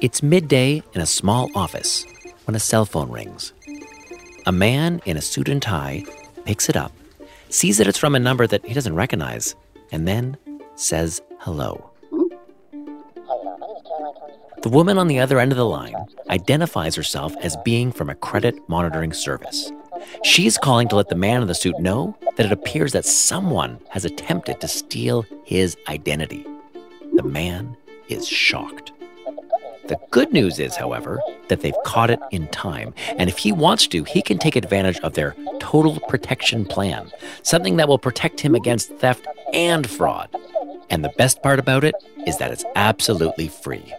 It's midday in a small office when a cell phone rings. A man in a suit and tie picks it up, sees that it's from a number that he doesn't recognize, and then says hello. The woman on the other end of the line identifies herself as being from a credit monitoring service. She's calling to let the man in the suit know that it appears that someone has attempted to steal his identity. The man is shocked. The good news is, however, that they've caught it in time. And if he wants to, he can take advantage of their total protection plan, something that will protect him against theft and fraud. And the best part about it is that it's absolutely free.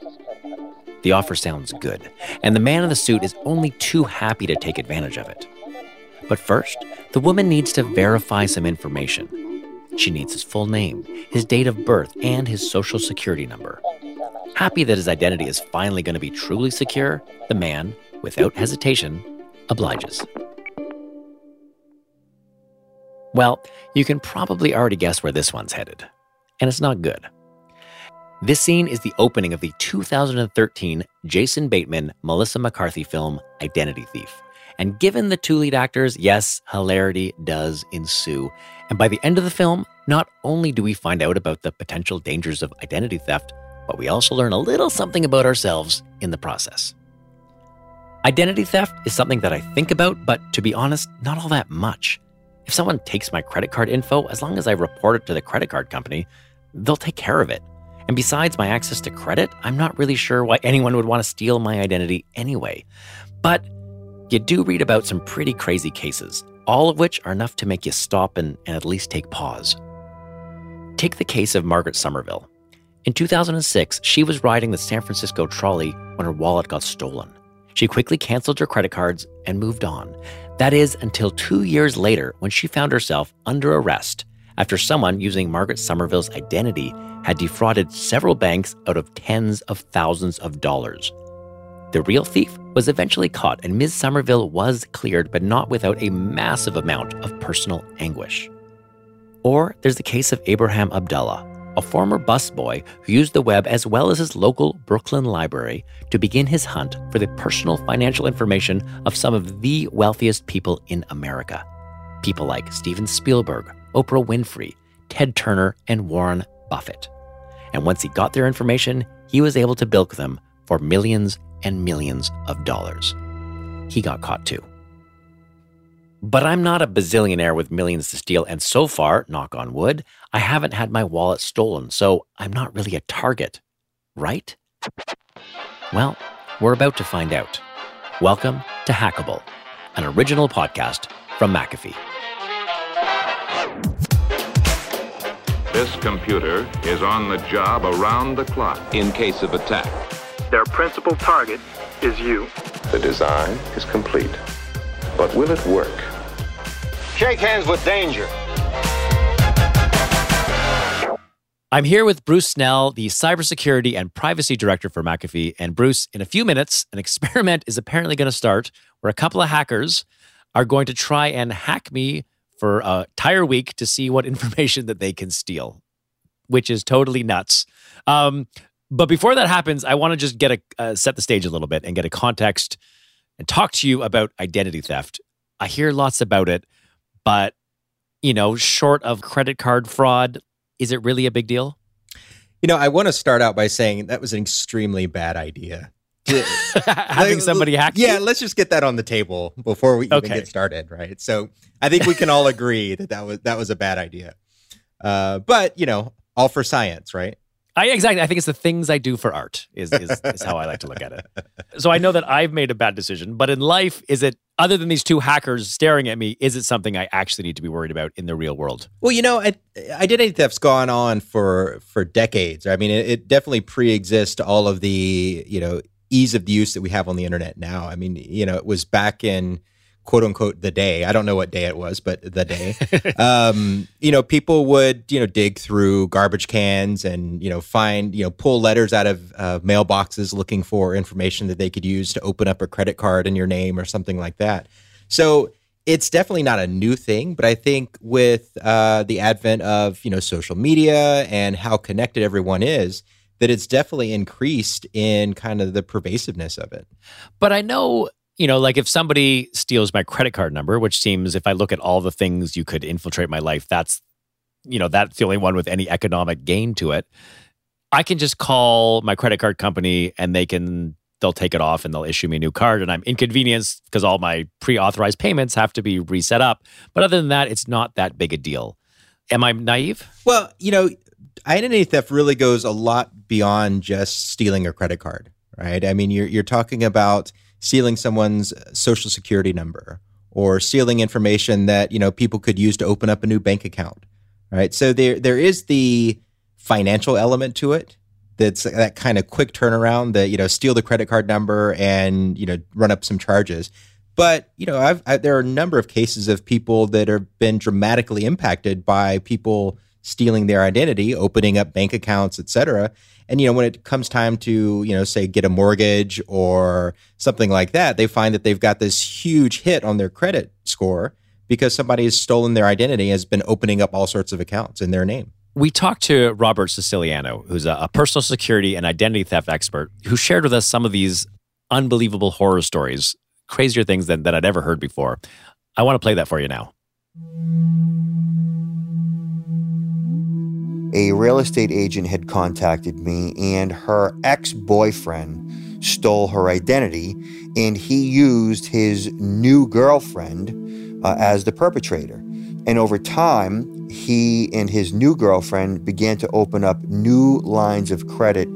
The offer sounds good, and the man in the suit is only too happy to take advantage of it. But first, the woman needs to verify some information. She needs his full name, his date of birth, and his social security number. Happy that his identity is finally going to be truly secure, the man, without hesitation, obliges. Well, you can probably already guess where this one's headed, and it's not good. This scene is the opening of the 2013 Jason Bateman Melissa McCarthy film Identity Thief. And given the two lead actors, yes, hilarity does ensue. And by the end of the film, not only do we find out about the potential dangers of identity theft, but we also learn a little something about ourselves in the process. Identity theft is something that I think about, but to be honest, not all that much. If someone takes my credit card info, as long as I report it to the credit card company, they'll take care of it. And besides my access to credit, I'm not really sure why anyone would want to steal my identity anyway. But you do read about some pretty crazy cases, all of which are enough to make you stop and, and at least take pause. Take the case of Margaret Somerville. In 2006, she was riding the San Francisco trolley when her wallet got stolen. She quickly canceled her credit cards and moved on. That is until two years later when she found herself under arrest after someone using Margaret Somerville's identity had defrauded several banks out of tens of thousands of dollars. The real thief was eventually caught, and Ms. Somerville was cleared, but not without a massive amount of personal anguish. Or there's the case of Abraham Abdullah, a former busboy who used the web as well as his local Brooklyn library to begin his hunt for the personal financial information of some of the wealthiest people in America. People like Steven Spielberg, Oprah Winfrey, Ted Turner, and Warren Buffett. And once he got their information, he was able to bilk them for millions and millions of dollars. He got caught too. But I'm not a bazillionaire with millions to steal, and so far, knock on wood, I haven't had my wallet stolen, so I'm not really a target, right? Well, we're about to find out. Welcome to Hackable, an original podcast from McAfee. This computer is on the job around the clock in case of attack. Their principal target is you. The design is complete. But will it work? Shake hands with danger. I'm here with Bruce Snell, the cybersecurity and privacy director for McAfee. And Bruce, in a few minutes, an experiment is apparently going to start where a couple of hackers are going to try and hack me for a entire week to see what information that they can steal, which is totally nuts. Um, but before that happens, I want to just get a uh, set the stage a little bit and get a context and talk to you about identity theft. I hear lots about it. But, you know, short of credit card fraud, is it really a big deal? You know, I want to start out by saying that was an extremely bad idea. Having somebody hack Yeah, let's just get that on the table before we even Okay. get started, right? So I think we can all agree that that was that was a bad idea. Uh, but you know, all for science, right? I exactly. I think it's the things I do for art is, is is how I like to look at it. So I know that I've made a bad decision, but in life, is it other than these two hackers staring at me? Is it something I actually need to be worried about in the real world? Well, you know, I, identity theft's gone on for for decades. I mean, it, it definitely pre-exists all of the you know ease of use that we have on the internet now. I mean, you know, it was back in quote unquote the day. I don't know what day it was, but the day. um, you know, people would you know dig through garbage cans and you know find you know pull letters out of uh, mailboxes looking for information that they could use to open up a credit card in your name or something like that. So it's definitely not a new thing, but I think with uh, the advent of you know social media and how connected everyone is, that it's definitely increased in kind of the pervasiveness of it. But I know, you know, like if somebody steals my credit card number, which seems, if I look at all the things you could infiltrate my life, that's, you know, that's the only one with any economic gain to it. I can just call my credit card company and they can they'll take it off and they'll issue me a new card and I'm inconvenienced because all my pre-authorized payments have to be reset up. But other than that, it's not that big a deal. Am I naive? Well, you know, identity theft really goes a lot beyond just stealing a credit card, right? I mean, you're you're talking about stealing someone's uh, social security number or stealing information that, you know, people could use to open up a new bank account, right? So there there is the financial element to it that's uh, that kind of quick turnaround that you know steal the credit card number and you know run up some charges but you know I've, I, there are a number of cases of people that have been dramatically impacted by people stealing their identity opening up bank accounts etc and you know when it comes time to you know say get a mortgage or something like that they find that they've got this huge hit on their credit score because somebody has stolen their identity has been opening up all sorts of accounts in their name we talked to Robert Siciliano, who's a, a, personal security and identity theft expert, who shared with us some of these unbelievable horror stories, crazier things than, that I'd ever heard before. I want to play that for you now. A real estate agent had contacted me, and her ex boyfriend stole her identity, and he used his new girlfriend uh, as the perpetrator. And over time, he and his new girlfriend began to open up new lines of credit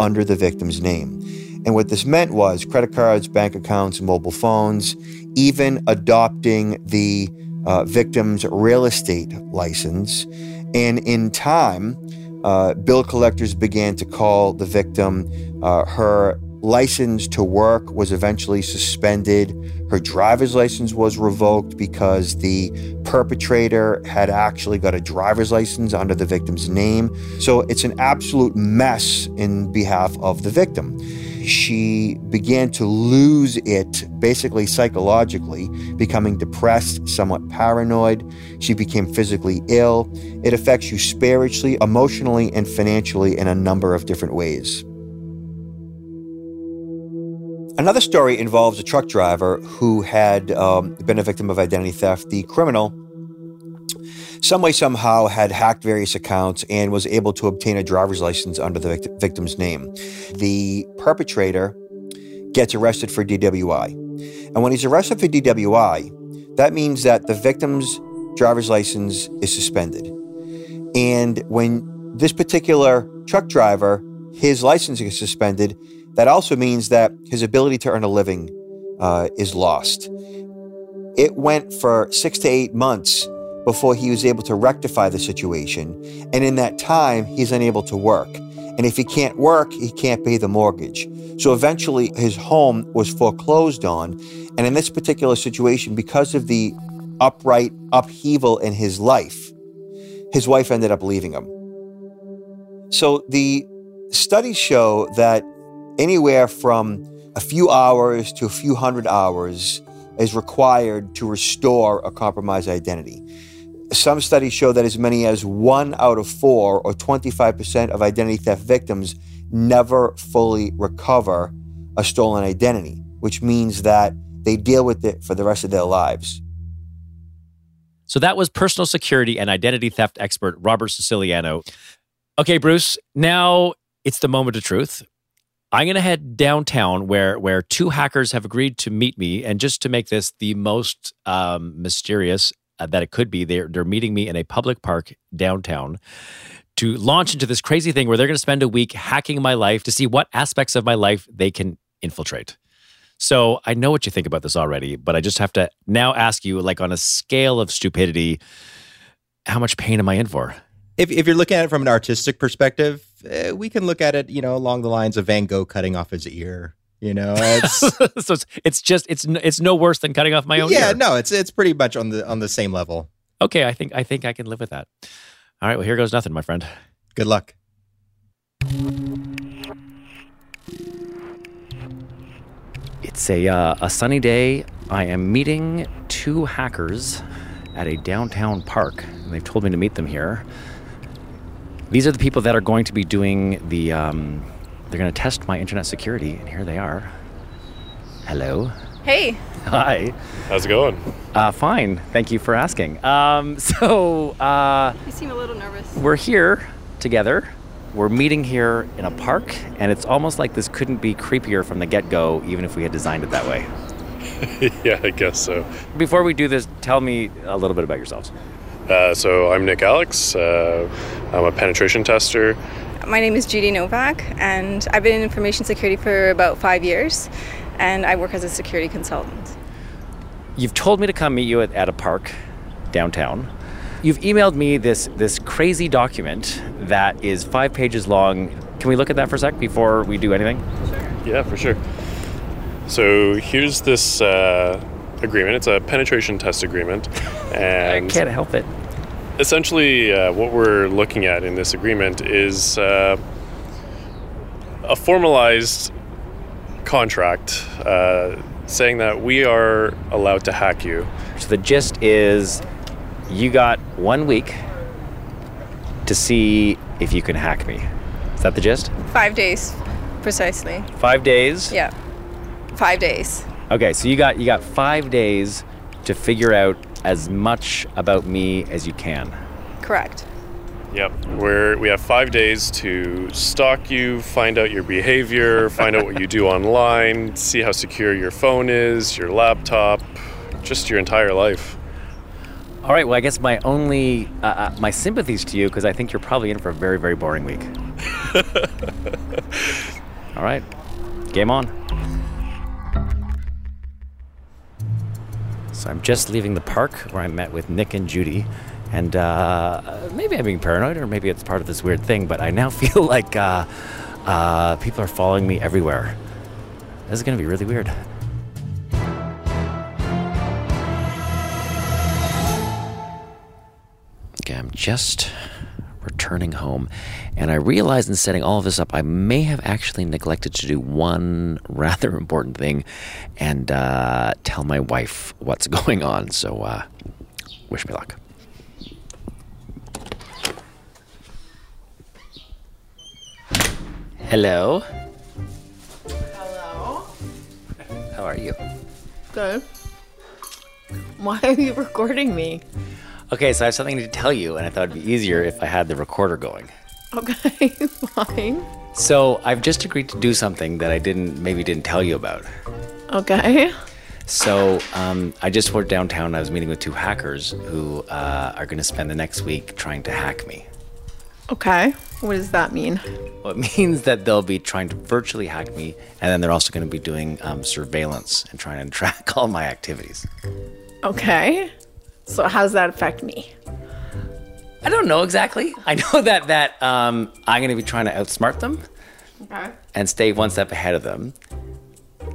under the victim's name. And what this meant was credit cards, bank accounts, mobile phones, even adopting the uh, victim's real estate license. And in time, uh, bill collectors began to call the victim uh, her license to work was eventually suspended. Her driver's license was revoked because the perpetrator had actually got a driver's license under the victim's name. So it's an absolute mess in behalf of the victim. She began to lose it basically psychologically, becoming depressed, somewhat paranoid. She became physically ill. It affects you spiritually, emotionally, and financially in a number of different ways. Another story involves a truck driver who had um, been a victim of identity theft. The criminal, some way, somehow, had hacked various accounts and was able to obtain a driver's license under the vict- victim's name. The perpetrator gets arrested for DWI. And when he's arrested for DWI, that means that the victim's driver's license is suspended. And when this particular truck driver, his license is suspended, that also means that his ability to earn a living uh, is lost. It went for six to eight months before he was able to rectify the situation. And in that time, he's unable to work. And if he can't work, he can't pay the mortgage. So eventually, his home was foreclosed on. And in this particular situation, because of the upright upheaval in his life, his wife ended up leaving him. So the studies show that anywhere from a few hours to a few hundred hours is required to restore a compromised identity. Some studies show that as many as one out of four, or 25% of identity theft victims, never fully recover a stolen identity, which means that they deal with it for the rest of their lives. So that was personal security and identity theft expert Robert Siciliano. Okay, Bruce, now it's the moment of truth. I'm going to head downtown where where two hackers have agreed to meet me, and just to make this the most um, mysterious that it could be, they're they're meeting me in a public park downtown to launch into this crazy thing where they're going to spend a week hacking my life to see what aspects of my life they can infiltrate. So I know what you think about this already, but I just have to now ask you, like on a scale of stupidity, how much pain am I in for? If if you're looking at it from an artistic perspective, uh, we can look at it, you know, along the lines of Van Gogh cutting off his ear. You know, it's so it's, it's just it's it's no worse than cutting off my own. Yeah, ear. no, it's it's pretty much on the on the same level. Okay, I think I think I can live with that. All right, well here goes nothing, my friend. Good luck. It's a uh, a sunny day. I am meeting two hackers at a downtown park, and they've told me to meet them here. These are the people that are going to be doing the. Um, they're going to test my internet security, and here they are. Hello. Hey, Hi. How's it going? Uh, fine. Thank you for asking. Um, so uh, you seem a little nervous. we're here together. We're meeting here in a park, and it's almost like this couldn't be creepier from the get go, even if we had designed it that way. yeah, I guess so. Before we do this, tell me a little bit about yourselves. Uh, so I'm Nick Alex. Uh, I'm a penetration tester. My name is Judy Novak, and I've been in information security for about five years, and I work as a security consultant. You've told me to come meet you at, at a park downtown. You've emailed me this this crazy document that is five pages long. Can we look at that for a sec before we do anything? Yeah, for sure. So here's this uh, agreement. It's a penetration test agreement, and I can't help it. Essentially uh, what we're looking at in this agreement is uh, a formalized contract uh, saying that we are allowed to hack you. So the gist is you got one week to see if you can hack me. Is that the gist? Five days, precisely. Five days? Yeah, five days. Okay, so you got you got five days to figure out as much about me as you can. Correct. Yep. We're, we have five days to stalk you, find out your behavior, find out what you do online, see how secure your phone is, your laptop, just your entire life. All right, well I guess my only uh, uh, my sympathies to you because I think you're probably in for a very very boring week. All right, game on. So I'm just leaving the park where I met with Nick and Judy, and uh, maybe I'm being paranoid, or maybe it's part of this weird thing. But I now feel like uh, uh, people are following me everywhere. This is gonna be really weird. Okay, I'm just returning home, and I realized in setting all of this up, I may have actually neglected to do one rather important thing and uh, tell my wife what's going on. So, uh, wish me luck. Hello. Hello. How are you? Good. Why are you recording me? Okay, so I have something to tell you, and I thought it'd be easier if I had the recorder going. Okay, fine. So I've just agreed to do something that I didn't maybe didn't tell you about. Okay. So um, I just went downtown. I was meeting with two hackers who uh, are going to spend the next week trying to hack me. Okay. What does that mean? Well, it means that they'll be trying to virtually hack me, and then they're also going to be doing um, surveillance and trying to track all my activities. Okay. So how does that affect me? I don't know exactly. I know that that um, I'm going to be trying to outsmart them Okay. and stay one step ahead of them.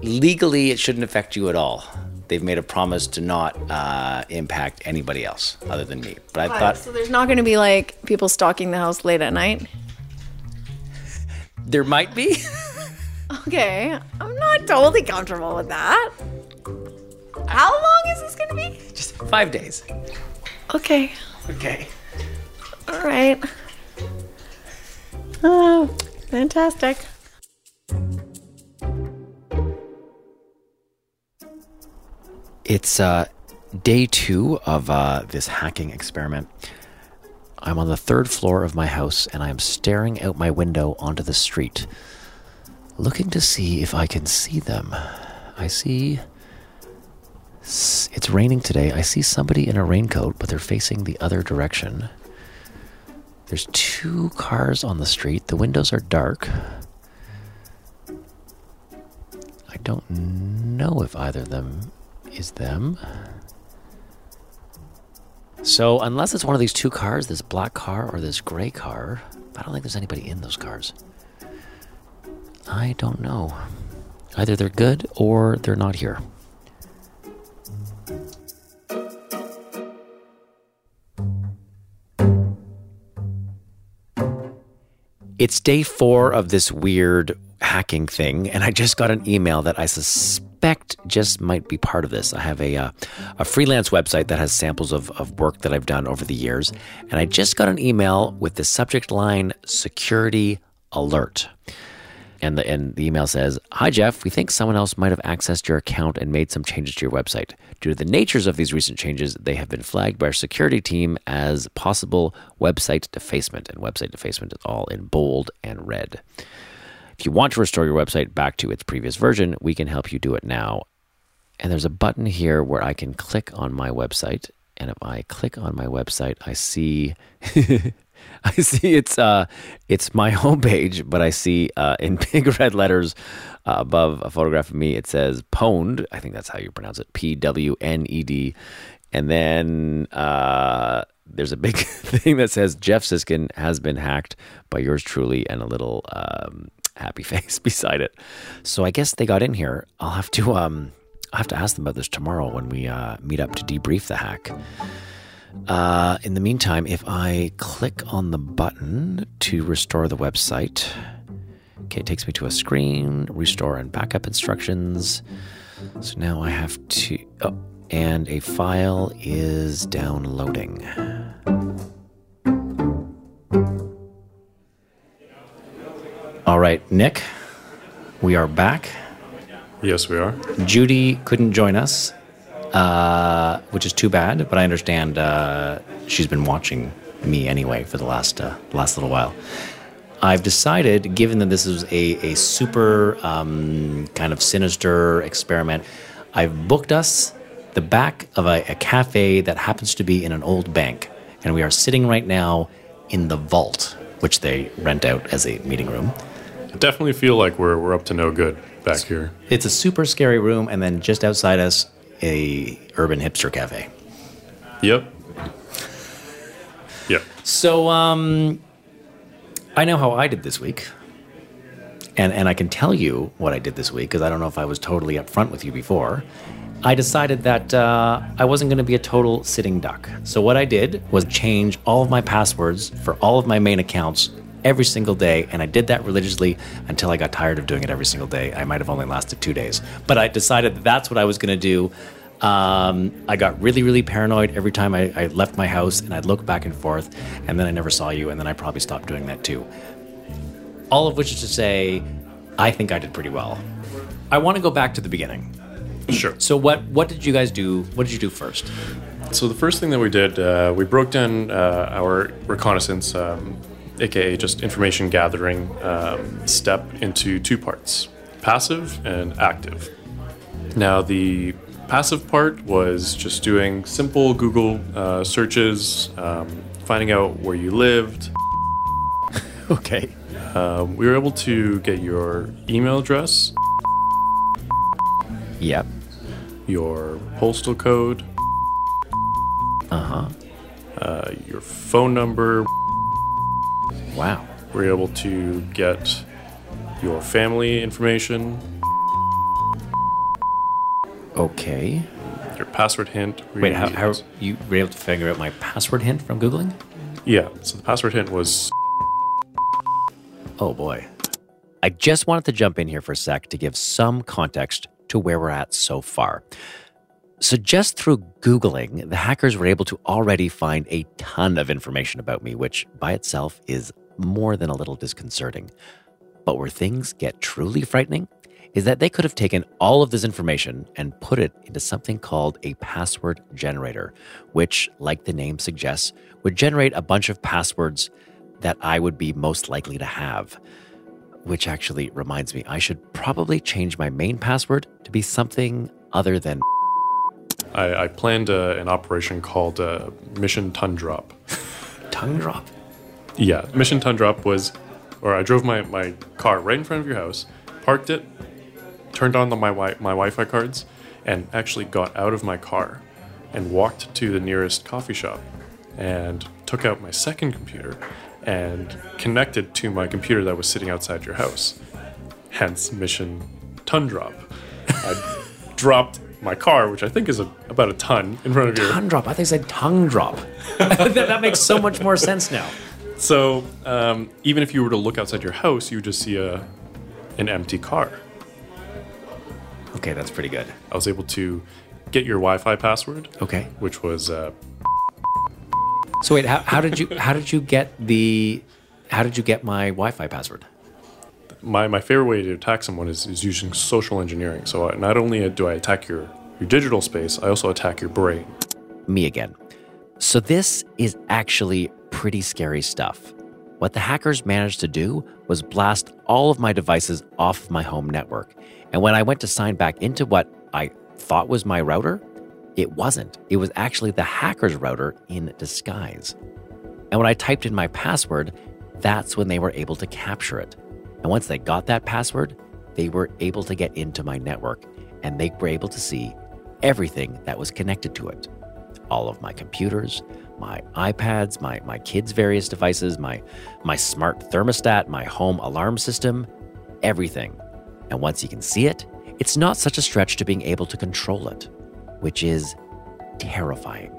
Legally, it shouldn't affect you at all. They've made a promise to not uh, impact anybody else other than me. But I thought So there's not going to be like people stalking the house late at night? there might be. Okay. I'm not totally comfortable with that. How long is this going to be? Just five days. Okay. Okay. All right. Oh, fantastic. It's uh, day two of uh, this hacking experiment. I'm on the third floor of my house and I am staring out my window onto the street, looking to see if I can see them. I see. It's raining today. I see somebody in a raincoat, but they're facing the other direction. There's two cars on the street. The windows are dark. I don't know if either of them is them. So, unless it's one of these two cars, this black car or this gray car, I don't think there's anybody in those cars. I don't know. Either they're good or they're not here. It's day four of this weird hacking thing, and I just got an email that I suspect just might be part of this. I have a uh, a freelance website that has samples of, of work that I've done over the years, and I just got an email with the subject line "security alert." And the, and the email says, Hi, Jeff. We think someone else might have accessed your account and made some changes to your website. Due to the natures of these recent changes, they have been flagged by our security team as possible website defacement. And website defacement is all in bold and red. If you want to restore your website back to its previous version, we can help you do it now. And there's a button here where I can click on my website. And if I click on my website, I see. I see it's uh, it's my homepage, but I see uh, in big red letters uh, above a photograph of me. It says "pwned." I think that's how you pronounce it. P W N E D. And then uh, there's a big thing that says Geoff Siskind has been hacked by yours truly, and a little um, happy face beside it. So I guess they got in here. I'll have to um, I'll have to ask them about this tomorrow when we uh, meet up to debrief the hack. Uh, in the meantime, if I click on the button to restore the website, okay, it takes me to a screen, restore and backup instructions. So now I have to, oh, and a file is downloading. All right, Nick, we are back. Yes, we are. Judy couldn't join us, uh, which is too bad. But I understand uh, she's been watching me anyway for the last uh, last little while. I've decided, given that this is a, a super um, kind of sinister experiment, I've booked us the back of a, a cafe that happens to be in an old bank, and we are sitting right now in the vault, which they rent out as a meeting room. I definitely feel like we're, we're up to no good back here. It's a super scary room, and then just outside us, a urban hipster cafe. Yep. Yep. So, um, I know how I did this week, and and I can tell you what I did this week because I don't know if I was totally upfront with you before. I decided that uh, I wasn't going to be a total sitting duck. So what I did was change all of my passwords for all of my main accounts every single day, and I did that religiously until I got tired of doing it every single day. I might have only lasted two days, but I decided that that's what I was going to do. Um, I got really, really paranoid every time I, I left my house, and I'd look back and forth, and then I never saw you, and then I probably stopped doing that too. All of which is to say, I think I did pretty well. I want to go back to the beginning. Sure. So what what did you guys do? What did you do first? So the first thing that we did, uh, we broke down uh, our reconnaissance, um, aka just information gathering um, step, into two parts: passive and active. Now the passive part was just doing simple Google uh, searches, um, finding out where you lived. Okay. Um, we were able to get your email address, Yep. your postal code, Uh-huh. uh, your phone number. Wow. We were able to get your family information, Okay. your password hint. We- Wait, how, how you were able to figure out my password hint from googling? Yeah, so the password hint was Oh boy. I just wanted to jump in here for a sec to give some context to where we're at so far. So, just through Googling, the hackers were able to already find a ton of information about me, which by itself is more than a little disconcerting. But where things get truly frightening is that they could have taken all of this information and put it into something called a password generator, which, like the name suggests, would generate a bunch of passwords that I would be most likely to have. Which actually reminds me, I should probably change my main password to be something other than I, I planned uh an operation called uh, Mission Ton Drop. Yeah, Mission Ton Drop was, or I drove my, my car right in front of your house, parked it, turned on the, my wi- my Wi-Fi cards, and actually got out of my car and walked to the nearest coffee shop and took out my second computer and connected to my computer that was sitting outside your house. Hence, Mission Ton Drop. I dropped my car, which I think is a, about a ton, in front of your Tongue drop. I think I said tongue drop. that, that makes so much more sense now. So um, even if you were to look outside your house, you would just see a an empty car. Okay, that's pretty good. I was able to get your Wi-Fi password, Okay. which was uh, So wait, how, how did you how did you get the how did you get my Wi-Fi password? My, my favorite way to attack someone is, is using social engineering. So not only do I attack your, your digital space, I also attack your brain. Me again. So this is actually pretty scary stuff. What the hackers managed to do was blast all of my devices off my home network. And when I went to sign back into what I thought was my router, it wasn't. It was actually the hacker's router in disguise. And when I typed in my password, that's when they were able to capture it. And once they got that password, they were able to get into my network and they were able to see everything that was connected to it. All of my computers, my iPads, my, my kids' various devices, my, my smart thermostat, my home alarm system, everything. And once you can see it, it's not such a stretch to being able to control it, which is terrifying.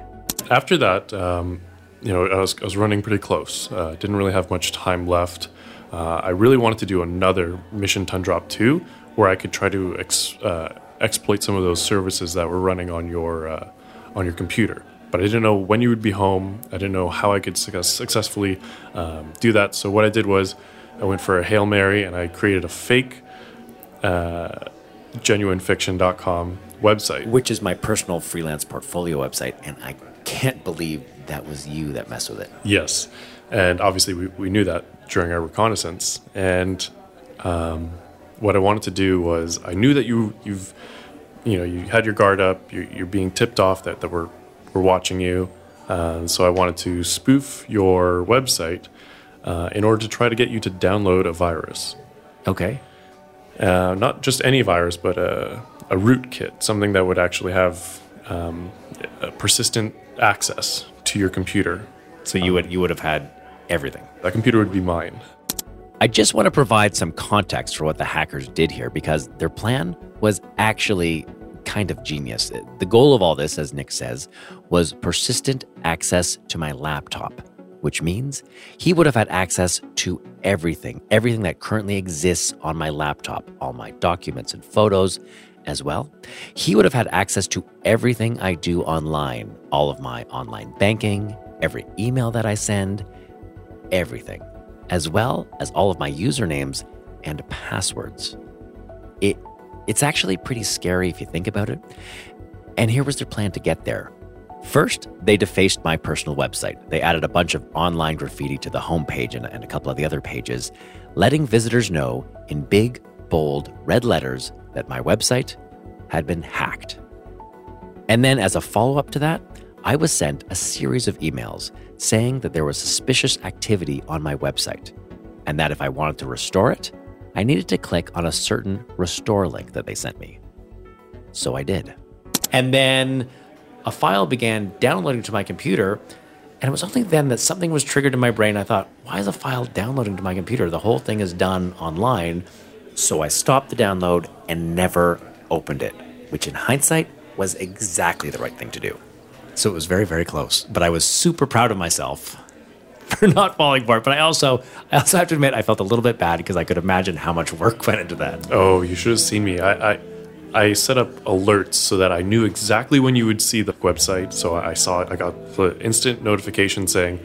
After that, um, you know, I was, I was running pretty close. Uh, didn't really have much time left. Uh, I really wanted to do another Mission Tundrop 2 where I could try to ex, uh, exploit some of those services that were running on your, uh, on your computer. But I didn't know when you would be home. I didn't know how I could success- successfully um, do that. So what I did was I went for a Hail Mary and I created a fake uh, genuinefiction.com website. Which is my personal freelance portfolio website. And I can't believe that was you that messed with it. Yes. And obviously, we, we knew that during our reconnaissance. And um, what I wanted to do was, I knew that you, you've, you know, you had your guard up, you're, you're being tipped off that, that we're, we're watching you. Uh, so I wanted to spoof your website uh, in order to try to get you to download a virus. Okay. Uh, not just any virus, but a, a rootkit, something that would actually have um, persistent access to your computer. So you would you would have had everything. That computer would be mine. I just want to provide some context for what the hackers did here because their plan was actually kind of genius. The goal of all this, as Nick says, was persistent access to my laptop, which means he would have had access to everything, everything that currently exists on my laptop, all my documents and photos as well. He would have had access to everything I do online, all of my online banking, every email that I send, everything, as well as all of my usernames and passwords. It it's actually pretty scary if you think about it. And here was their plan to get there. First, they defaced my personal website. They added a bunch of online graffiti to the homepage and, and a couple of the other pages, letting visitors know in big, bold, red letters that my website had been hacked. And then, as a follow up to that, I was sent a series of emails saying that there was suspicious activity on my website, and that if I wanted to restore it, I needed to click on a certain restore link that they sent me. So I did. And then a file began downloading to my computer, and it was only then that something was triggered in my brain. I thought, why is a file downloading to my computer? The whole thing is done online. So I stopped the download and never opened it, which in hindsight was exactly the right thing to do. So it was very, very close. But I was super proud of myself for not falling for it. But I also, I also have to admit, I felt a little bit bad because I could imagine how much work went into that. Oh, you should have seen me. I, I, I set up alerts so that I knew exactly when you would see the website. So I saw it. I got the instant notification saying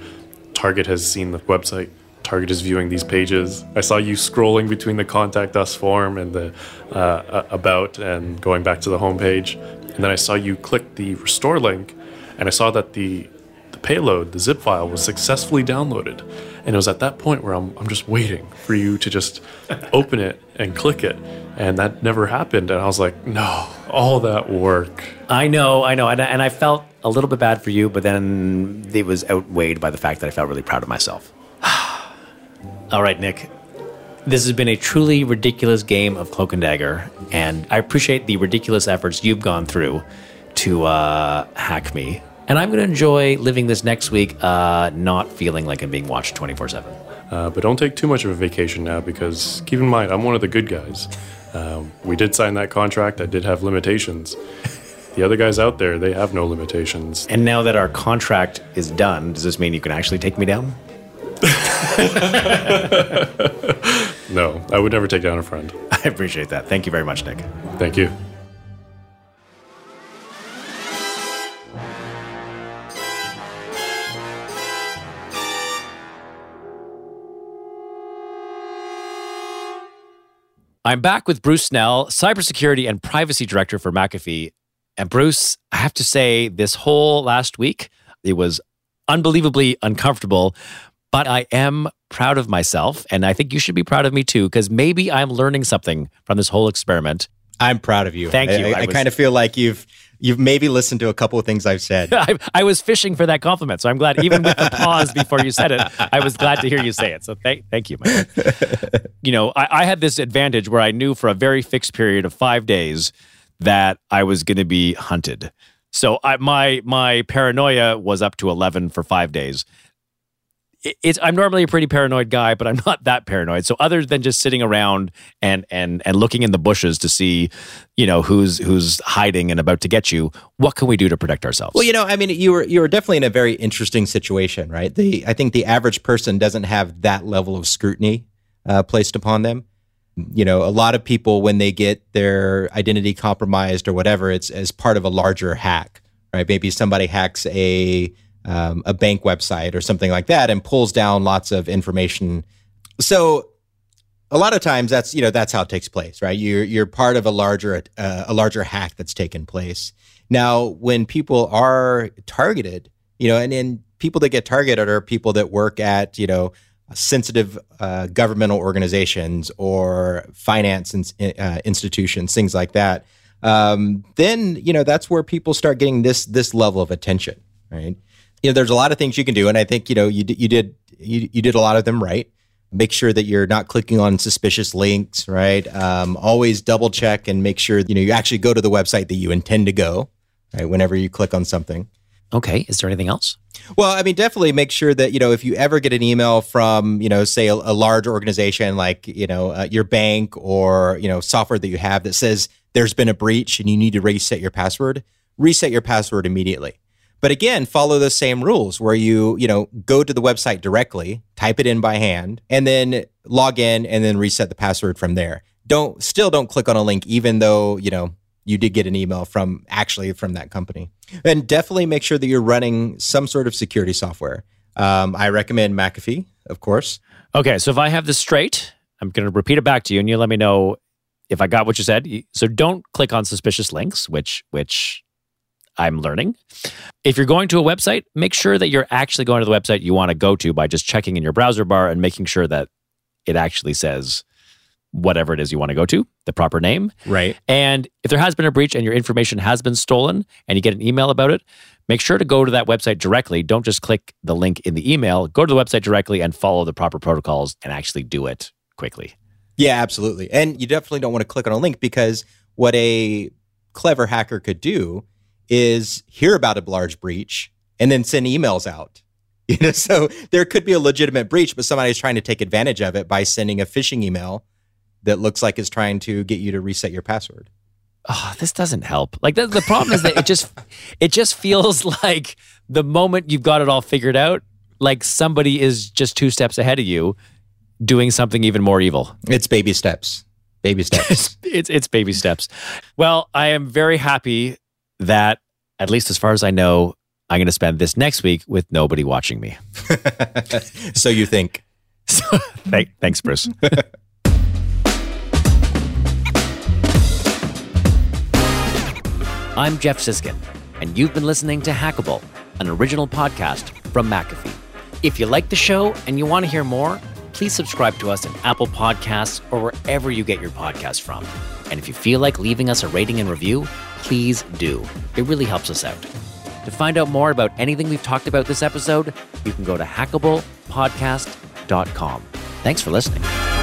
Target has seen the website. Target is viewing these pages. I saw you scrolling between the contact us form and the uh, about and going back to the homepage. And then I saw you click the restore link, and I saw that the the payload, the zip file, was successfully downloaded. And it was at that point where I'm, I'm just waiting for you to just open it and click it. And that never happened. And I was like, no, all that work. I know, I know. And I, and I felt a little bit bad for you, but then it was outweighed by the fact that I felt really proud of myself. All right, Nick. This has been a truly ridiculous game of Cloak and Dagger, and I appreciate the ridiculous efforts you've gone through to uh, hack me. And I'm going to enjoy living this next week, uh, not feeling like I'm being watched 24 7. Uh, but don't take too much of a vacation now because keep in mind, I'm one of the good guys. Uh, we did sign that contract, I did have limitations. The other guys out there, they have no limitations. And now that our contract is done, does this mean you can actually take me down? No, I would never take down a friend. I appreciate that. Thank you very much, Nick. Thank you. I'm back with Bruce Snell, cybersecurity and privacy director for McAfee. And Bruce, I have to say, this whole last week, it was unbelievably uncomfortable, but I am proud of myself. And I think you should be proud of me too, because maybe I'm learning something from this whole experiment. I'm proud of you. Thank you. I, I I, was- kind of feel like you've you've maybe listened to a couple of things I've said. I, I was fishing for that compliment. So I'm glad, even with the pause before you said it, I was glad to hear you say it. So thank, thank you, man. you know, I, I had this advantage where I knew for a very fixed period of five days that I was going to be hunted. So I, my my paranoia was up to eleven for five days. It- It's I'm normally a pretty paranoid guy, but I'm not that paranoid. So other than just sitting around and and and looking in the bushes to see, you know, who's who's hiding and about to get you, what can we do to protect ourselves? Well, you know, I mean, you were you were definitely in a very interesting situation, right? The I think the average person doesn't have that level of scrutiny uh, placed upon them. You know, a lot of people when they get their identity compromised or whatever, it's as part of a larger hack, right? Maybe somebody hacks a um, a bank website or something like that and pulls down lots of information. So a lot of times that's you know that's how it takes place right? You're you're part of a larger uh, a larger hack that's taken place. Now when people are targeted you know and and people that get targeted are people that work at you know sensitive uh, governmental organizations or finance ins- uh, institutions things like that. Um, then you know that's where people start getting this this level of attention right you know there's a lot of things you can do and i think you know you, you did you, you did a lot of them right make sure that you're not clicking on suspicious links right um, always double check and make sure you know you actually go to the website that you intend to go right whenever you click on something okay. Is there anything else? well i mean definitely make sure that you know if you ever get an email from you know say a, a large organization like you know uh, your bank or you know software that you have that says there's been a breach and you need to reset your password reset your password immediately but again follow the same rules where you you know go to the website directly type it in by hand and then log in and then reset the password from there. Don't still don't click on a link even though you know you did get an email from actually from that company. And definitely make sure that you're running some sort of security software. Um, i recommend McAfee of course. Okay, so if I have this straight, I'm going to repeat it back to you, and you let me know if I got what you said. So don't click on suspicious links, which which I'm learning. If you're going to a website, make sure that you're actually going to the website you want to go to by just checking in your browser bar and making sure that it actually says whatever it is you want to go to, the proper name. right And if there has been a breach and your information has been stolen and you get an email about it, make sure to go to that website directly. Don't just click the link in the email. Go to the website directly and follow the proper protocols and actually do it quickly. Yeah, absolutely. And you definitely don't want to click on a link because what a clever hacker could do is hear about a large breach and then send emails out. You know, so there could be a legitimate breach, but somebody's trying to take advantage of it by sending a phishing email that looks like it's trying to get you to reset your password. Oh, this doesn't help. Like the, the problem is that it just it just feels like the moment you've got it all figured out, like somebody is just two steps ahead of you doing something even more evil. It's baby steps. Baby steps. it's, it's it's baby steps. Well, I am very happy that at least as far as I know, I'm going to spend this next week with nobody watching me. so you think. So, thank, thanks, Bruce. I'm Geoff Siskind, and you've been listening to Hackable, an original podcast from McAfee. If you like the show and you want to hear more, please subscribe to us at Apple Podcasts or wherever you get your podcasts from. And if you feel like leaving us a rating and review, please do. It really helps us out. To find out more about anything we've talked about this episode, you can go to hackablepodcast.com. Thanks for listening.